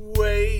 way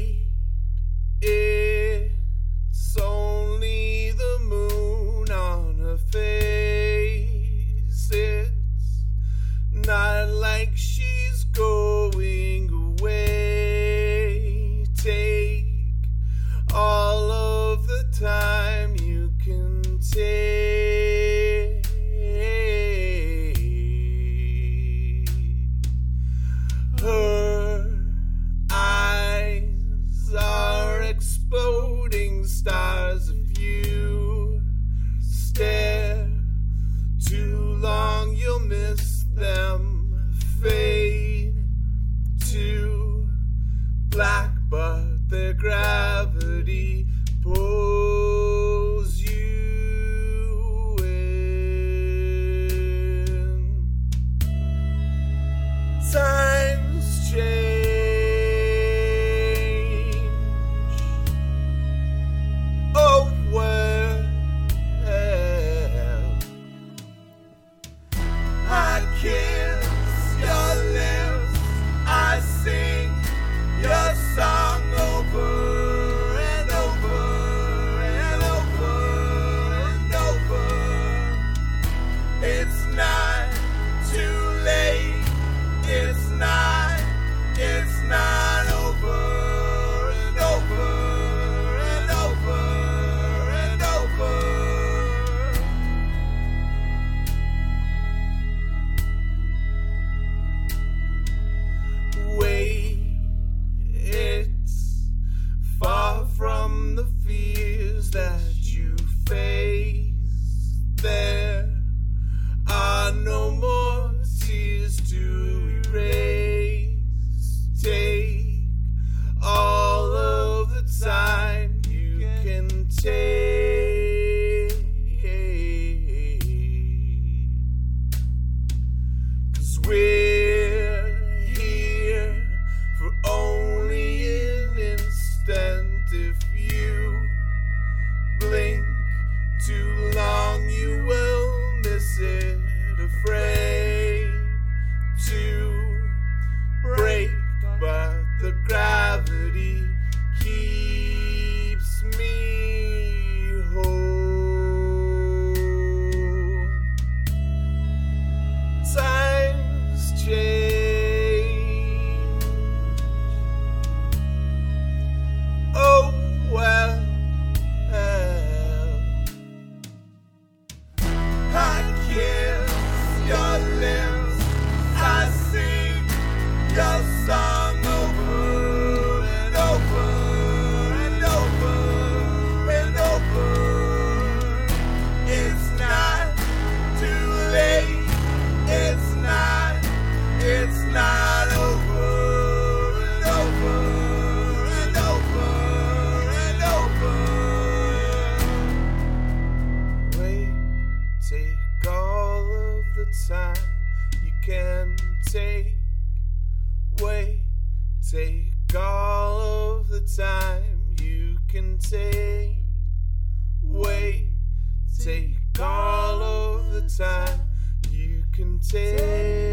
all of the time you can take. Wait, take all of the time you can take.